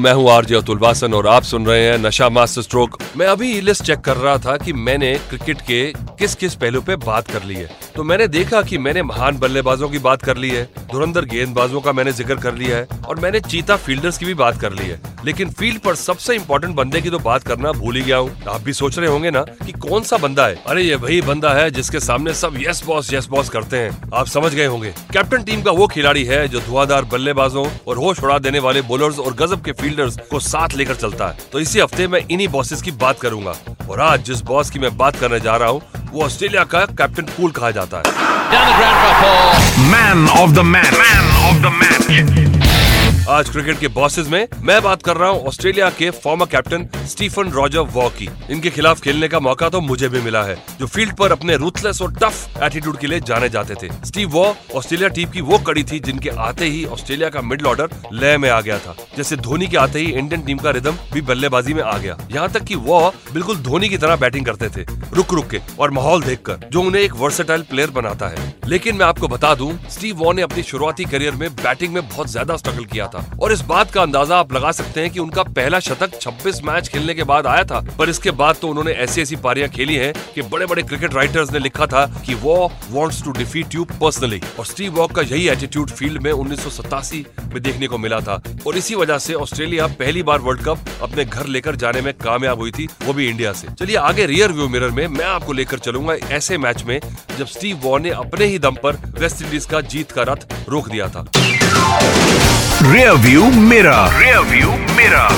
मैं हूँ आरजे अतुल वासन और आप सुन रहे हैं नशा मास्टर स्ट्रोक। मैं अभी लिस्ट चेक कर रहा था कि मैंने क्रिकेट के किस किस पहलू पे बात कर ली है। तो मैंने देखा कि मैंने महान बल्लेबाजों की बात कर ली है, धुरंधर गेंदबाजों का मैंने ज़िक्र कर लिया है और मैंने चीता फील्डर्स की भी बात कर ली है। लेकिन फ़ील्ड पर सबसे इम्पोर्टेंट बंदे की तो बात करना भूल ही गया हूँ। आप भी सोच रहे होंगे ना कि कौन सा बंदा है? अरे ये वही बंदा है जिसके सामने सब यस बॉस यस बॉस करते हैं। आप समझ गए होंगे। कैप्टन टीम का वो खिलाड़ी है जो धुआंधार बल्लेबाजों और होश उड़ा देने वाले बॉलर्स और गजब के फील्डर्स को साथ लेकर चलता है। तो इसी हफ़्ते मैं इन्हीं बॉसेस की बात करूँगा। और आज जिस बॉस की मैं बात करने जा रहा हूँ वो ऑस्ट्रेलिया का कैप्टन कूल कहा जाता है। Man of the man man of the match आज क्रिकेट के बॉसेस में मैं बात कर रहा हूँ ऑस्ट्रेलिया के former captain Stephen Roger Waugh की। इनके खिलाफ खेलने का मौका तो मुझे भी मिला है, जो फ़ील्ड पर अपने रूथलेस और टफ एटीट्यूड के लिए जाने जाते थे। स्टीव वॉ ऑस्ट्रेलिया टीम की वो कड़ी थी जिनके आते ही ऑस्ट्रेलिया का मिडल ऑर्डर लय में आ गया था, जैसे धोनी के आते ही इंडियन टीम का रिदम भी बल्लेबाजी में आ गया। यहाँ तक की वॉ बिल्कुल धोनी की तरह बैटिंग करते थे रुक रुक के और माहौल देखकर, जो उन्हें एक वर्सेटाइल प्लेयर बनाता है। लेकिन मैं आपको बता दूँ स्टीव वॉ ने अपनी शुरुआती करियर में बैटिंग में बहुत ज़्यादा स्ट्रगल किया था। और इस बात का अंदाज़ा आप लगा सकते हैं कि उनका पहला शतक 26 मैच खेलने के बाद आया था, पर इसके बाद तो उन्होंने ऐसी ऐसी पारियाँ खेली हैं कि बड़े बड़े क्रिकेट राइटर्स ने लिखा था कि वो wants to defeat you personally और स्टीव वॉक का यही एटीट्यूड फ़ील्ड में उन्नीस सौ सतासी में देखने को मिला था। और इसी वजह से ऑस्ट्रेलिया पहली बार वर्ल्ड कप अपने घर लेकर जाने में कामयाब हुई थी, वो भी इंडिया से। चलिए आगे रियर व्यू मिरर में मैं आपको लेकर चलूँगा ऐसे मैच में जब स्टीव वॉ ने अपने ही दम पर वेस्ट इंडीज का जीत का रथ रोक दिया था। रियर व्यू मेरा रियर व्यू मेरा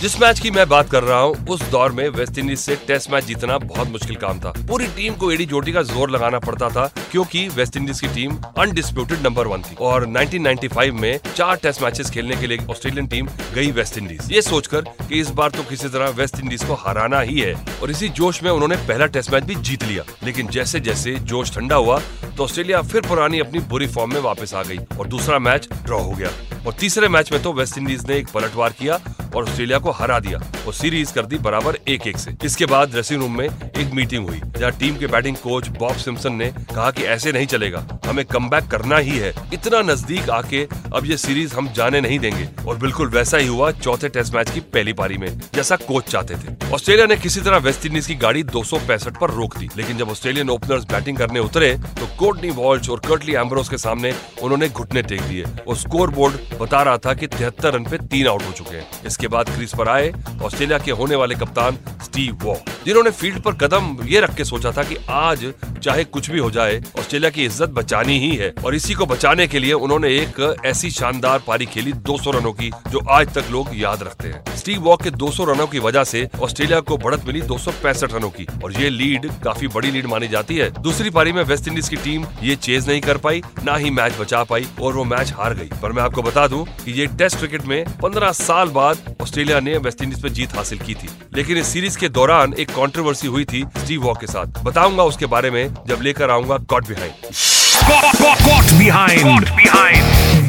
जिस मैच की मैं बात कर रहा हूँ उस दौर में वेस्ट इंडीज से टेस्ट मैच जीतना बहुत मुश्किल काम था। पूरी टीम को एडी जोटी का ज़ोर लगाना पड़ता था क्योंकि वेस्ट इंडीज की टीम अनडिस्प्यूटेड नंबर वन थी। और 1995 में चार टेस्ट मैचेस खेलने के लिए ऑस्ट्रेलियन टीम गई वेस्ट इंडीज। ये सोचकर कि इस बार तो किसी तरह वेस्ट इंडीज को हराना ही है। और इसी जोश में उन्होंने पहला टेस्ट मैच भी जीत लिया। लेकिन जैसे जैसे जोश ठंडा हुआ तो ऑस्ट्रेलिया फिर पुरानी अपनी बुरी फॉर्म में वापस आ गई और दूसरा मैच ड्रॉ हो गया। और तीसरे मैच में तो वेस्टइंडीज ने एक पलटवार किया और ऑस्ट्रेलिया को हरा दिया। और सीरीज़ कर दी बराबर एक एक से। इसके बाद ड्रेसिंग रूम में एक मीटिंग हुई, जहाँ टीम के बैटिंग कोच बॉब सिम्पसन ने कहा कि ऐसे नहीं चलेगा, हमें कम करना ही है। इतना नज़दीक आके अब ये सीरीज़ हम जाने नहीं देंगे। और बिल्कुल वैसा ही हुआ चौथे टेस्ट मैच की पहली पारी में, जैसा कोच चाहते थे। ऑस्ट्रेलिया ने किसी तरह वेस्ट इंडीज की गाड़ी दो पर रोक दी, लेकिन जब ऑस्ट्रेलियन ओपनर्स बैटिंग करने उतरे तो कोर्टनी वॉल्च और कर्टली एम्ब्रोस के सामने उन्होंने घुटने टेक दिए। और स्कोर बोर्ड बता रहा था की तिहत्तर रन पे तीन आउट हो चुके हैं। इसके बाद क्रीज पर आए ऑस्ट्रेलिया के होने वाले कप्तान स्टीव वॉ जिन्होंने फ़ील्ड पर कदम ये रख के सोचा था कि आज चाहे कुछ भी हो जाए, ऑस्ट्रेलिया की इज़्ज़त बचानी ही है। और इसी को बचाने के लिए उन्होंने एक ऐसी शानदार पारी खेली 200 रनों की, जो आज तक लोग याद रखते हैं। स्टीव वॉक के 200 रनों की वजह से ऑस्ट्रेलिया को बढ़त मिली दो सौ पैंसठ रनों की, और ये लीड, काफ़ी बड़ी लीड मानी जाती है। दूसरी पारी में वेस्ट इंडीज की टीम ये चेज नहीं कर पाई, ना ही मैच बचा पाई, और वो मैच हार गई। पर मैं आपको बता दूँ कि ये टेस्ट क्रिकेट में 15 साल बाद ऑस्ट्रेलिया ने वेस्ट इंडीज पे जीत हासिल की थी। लेकिन इस सीरीज़ के दौरान एक कंट्रोवर्सी हुई थी स्टीव वॉक के साथ। बताऊँगा उसके बारे में जब लेकर आऊँगा गॉट बिहाइंड.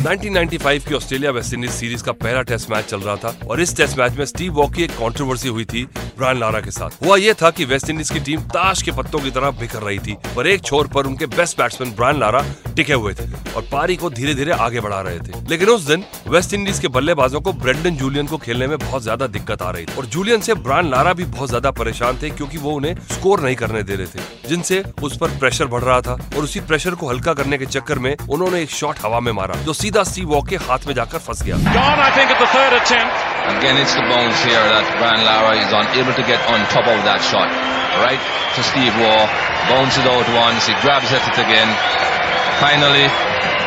1995 की ऑस्ट्रेलिया वेस्ट इंडीज सीरीज़ का पहला टेस्ट मैच चल रहा था और इस टेस्ट मैच में स्टीव वॉक की एक कंट्रोवर्सी हुई थी ब्रायन लारा के साथ। हुआ ये था कि वेस्ट इंडीज की टीम ताश के पत्तों की तरह बिखर रही थी पर एक छोर पर उनके बेस्ट बैट्समैन ब्रायन लारा टिके हुए थे और पारी को धीरे धीरे आगे बढ़ा रहे थे। लेकिन उस दिन वेस्ट इंडीज के बल्लेबाजों को ब्रेंडन जूलियन को खेलने में बहुत ज़्यादा दिक्कत आ रही थी और जूलियन से ब्रायन लारा भी बहुत ज़्यादा परेशान थे क्योंकि वो उन्हें स्कोर नहीं करने दे रहे थे, जिनसे उस पर प्रेशर बढ़ रहा था और उसी प्रेशर को हल्का करने के चक्कर में उन्होंने एक शॉट हवा में मारा, जो सीधा स्टीव वॉक के हाथ में जाकर फंस गया Gone, I think, at the third attempt. Again, it's the bounce here that Brian Lara is unable to get on top of that shot. Right to Steve Waugh. Bounces out once. He grabs at it again. Finally,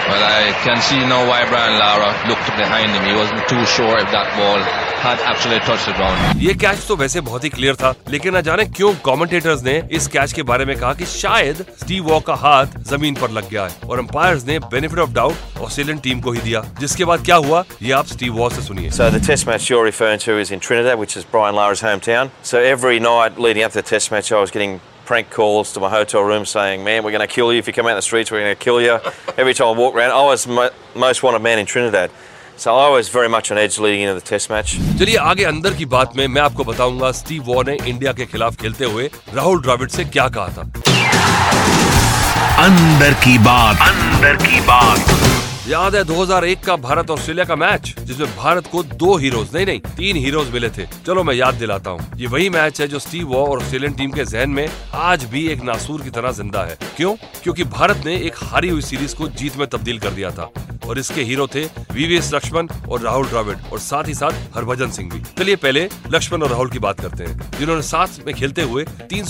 Well, I can see now why Brian Lara looked behind him. He wasn't too sure if that ball had actually touched the ground. ये catch तो वैसे बहुत ही clear था लेकिन न जाने क्यों commentators ने इस कैच के बारे में कहा कि शायद स्टीव वॉ का हाथ जमीन पर लग गया है और अंपायर्स ने benefit of doubt Australian team को ही दिया जिसके बाद क्या हुआ ये आप स्टीव वॉ से सुनिए So the test match you're referring to is in Trinidad, which is Brian Lara's hometown. So every night leading up to the test match, I was getting prank calls to my hotel room saying, "Man, we're going to kill you if you come out in the streets. We're going to kill you." Every time I walk around, I was mo- most wanted man in Trinidad. So I was very much on edge leading into the test match. चलिए आगे अंदर की बात में मैं आपको बताऊंगा Steve Waugh ने इंडिया के खिलाफ खेलते हुए राहुल द्रविड़ से क्या कहा था अंदर की बात अंदर की बात याद है 2001 का भारत ऑस्ट्रेलिया का मैच, जिसमें भारत को दो हीरोज नहीं नहीं, तीन हीरोज मिले थे। चलो मैं याद दिलाता हूँ। ये वही मैच है जो स्टीव वॉ और ऑस्ट्रेलियन टीम के जहन में आज भी एक नासूर की तरह ज़िंदा है। क्यों? क्योंकि भारत ने एक हारी हुई सीरीज़ को जीत में तब्दील कर दिया था। और इसके हीरो थे वीवीएस लक्ष्मण और राहुल द्रविड़ और साथ ही साथ हरभजन सिंह भी। चलिए पहले लक्ष्मण और राहुल की बात करते हैं, जिन्होंने साथ में खेलते हुए तीन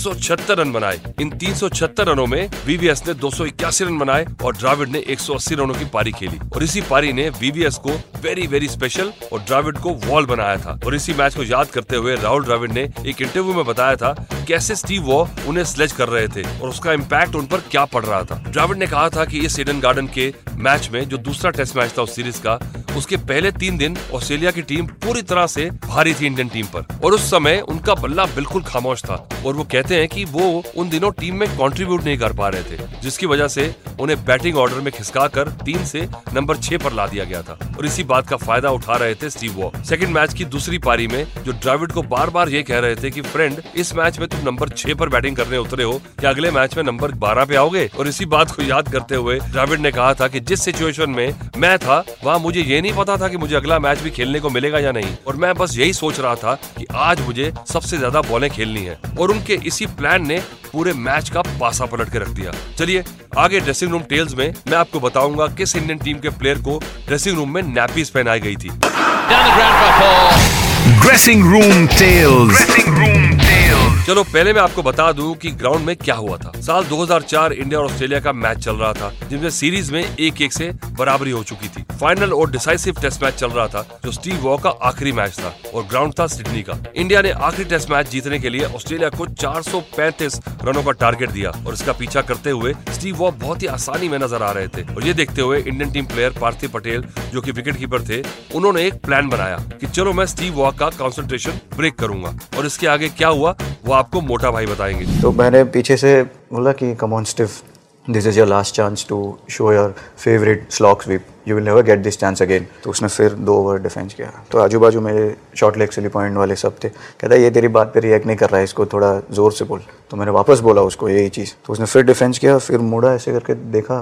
रन बनाए। इन तीन रनों में वीवीएस ने दो सौ इक्यासी रन बनाए और द्राविड ने 180 रनों की पारी खेली। और इसी पारी ने वीवीएस को वेरी वेरी स्पेशल और द्राविड को वॉल बनाया था। और इसी मैच को याद करते हुए राहुल द्राविड ने एक इंटरव्यू में बताया था कैसे स्टीव वो उन्हें स्लेज कर रहे थे और उसका इम्पैक्ट उन पर क्या पड़ रहा था। ड्राविड ने कहा था कि इस एडन गार्डन के मैच में जो दूसरा टेस्ट मैच था उस सीरीज़ का उसके पहले तीन दिन ऑस्ट्रेलिया की टीम पूरी तरह से भारी थी इंडियन टीम पर। और उस समय उनका बल्ला बिल्कुल खामोश था। और वो कहते हैं कि वो उन दिनों टीम में कंट्रीब्यूट नहीं कर पा रहे थे, जिसकी वजह से उन्हें बैटिंग ऑर्डर में खिसका कर तीन से नंबर छह पर ला दिया गया था। और इसी बात का फ़ायदा उठा रहे थे स्टीव वॉ। सेकंड मैच की दूसरी पारी में जो ड्राविड को बार बार ये कह रहे थे कि, फ्रेंड, इस मैच में तुम नंबर छह पर बैटिंग करने उतरे हो, क्या अगले मैच में नंबर बारह पे आओगे? और इसी बात को याद करते हुए ड्राविड ने कहा था की जिस सिचुएशन में मैं था, वहाँ मुझे ये नहीं पता था कि मुझे अगला मैच भी खेलने को मिलेगा या नहीं। और मैं बस यही सोच रहा था कि आज मुझे सबसे ज़्यादा बॉलें खेलनी है। और उनके इसी प्लान ने पूरे मैच का पासा पलट के रख दिया। चलिए आगे ड्रेसिंग रूम टेल्स में मैं आपको बताऊँगा किस इंडियन टीम के प्लेयर को ड्रेसिंग रूम में नैपीज पहनाई गई थी. Dressing room tales dressing room tales चलो, पहले मैं आपको बता दूँ कि ग्राउंड में क्या हुआ था। साल 2004 इंडिया और ऑस्ट्रेलिया का मैच चल रहा था जिसमें सीरीज़ में एक एक से बराबरी हो चुकी थी। फाइनल और डिसाइसिव टेस्ट मैच चल रहा था, जो स्टीव वॉ का आखिरी मैच था और ग्राउंड था सिडनी का। इंडिया ने आखिरी टेस्ट मैच जीतने के लिए ऑस्ट्रेलिया को 435 रनों का टारगेट दिया और इसका पीछा करते हुए स्टीव वॉ बहुत ही आसानी में नज़र आ रहे थे। और ये देखते हुए Indian team player Parthiv Patel, जो की विकेट कीपर थे, उन्होंने एक प्लान बनाया की चलो, मैं स्टीव वॉ का कॉन्सेंट्रेशन ब्रेक करूँगा। और इसके आगे क्या हुआ? वो आपको मोटा भाई बताएँगे। तो मैंने पीछे से बोला कि come on Steve this is your last chance to show your favourite slog sweep you will never get this chance again तो उसने फिर दो ओवर डिफेंस किया। तो आजू बाजू मेरे शॉर्ट लेग सिली पॉइंट वाले सब थे। कहता ये तेरी बात पे रिएक्ट नहीं कर रहा है इसको, थोड़ा ज़ोर से बोल। तो मैंने वापस बोला उसको, यही चीज़। तो उसने फिर डिफेंस किया, फिर मुड़ा ऐसे करके देखा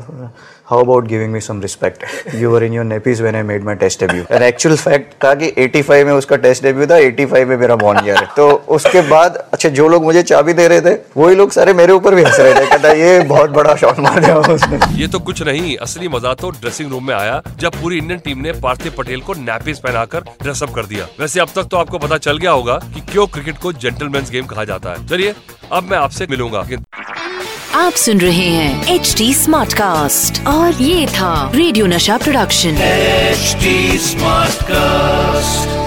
how about giving me some respect you were in your nappies when I made my test debut and actual fact था कि 85 में उसका टेस्ट डेब्यू था 85 में मेरा बॉन्ड ईयर है। तो उसके बाद अच्छा जो लोग मुझे चाबी दे रहे थे, वही लोग सारे मेरे ऊपर भी हंस रहे थे। कहता ये बहुत बड़ा शॉट मार दिया उसने। ये तो कुछ नहीं, असली मज़ा तो ड्रेसिंग रूम में आया। जब पूरी इंडियन टीम ने पार्थिव पटेल को नैपीज पहनाकर ड्रेसअप कर दिया। वैसे अब तक तो आपको पता चल गया होगा कि क्यों क्रिकेट को जेंटलमैन गेम कहा जाता है। चलिए अब मैं आपसे मिलूँगा। आप सुन रहे हैं एच डी स्मार्ट कास्ट और ये था रेडियो नशा प्रोडक्शन एच स्मार्ट Smartcast.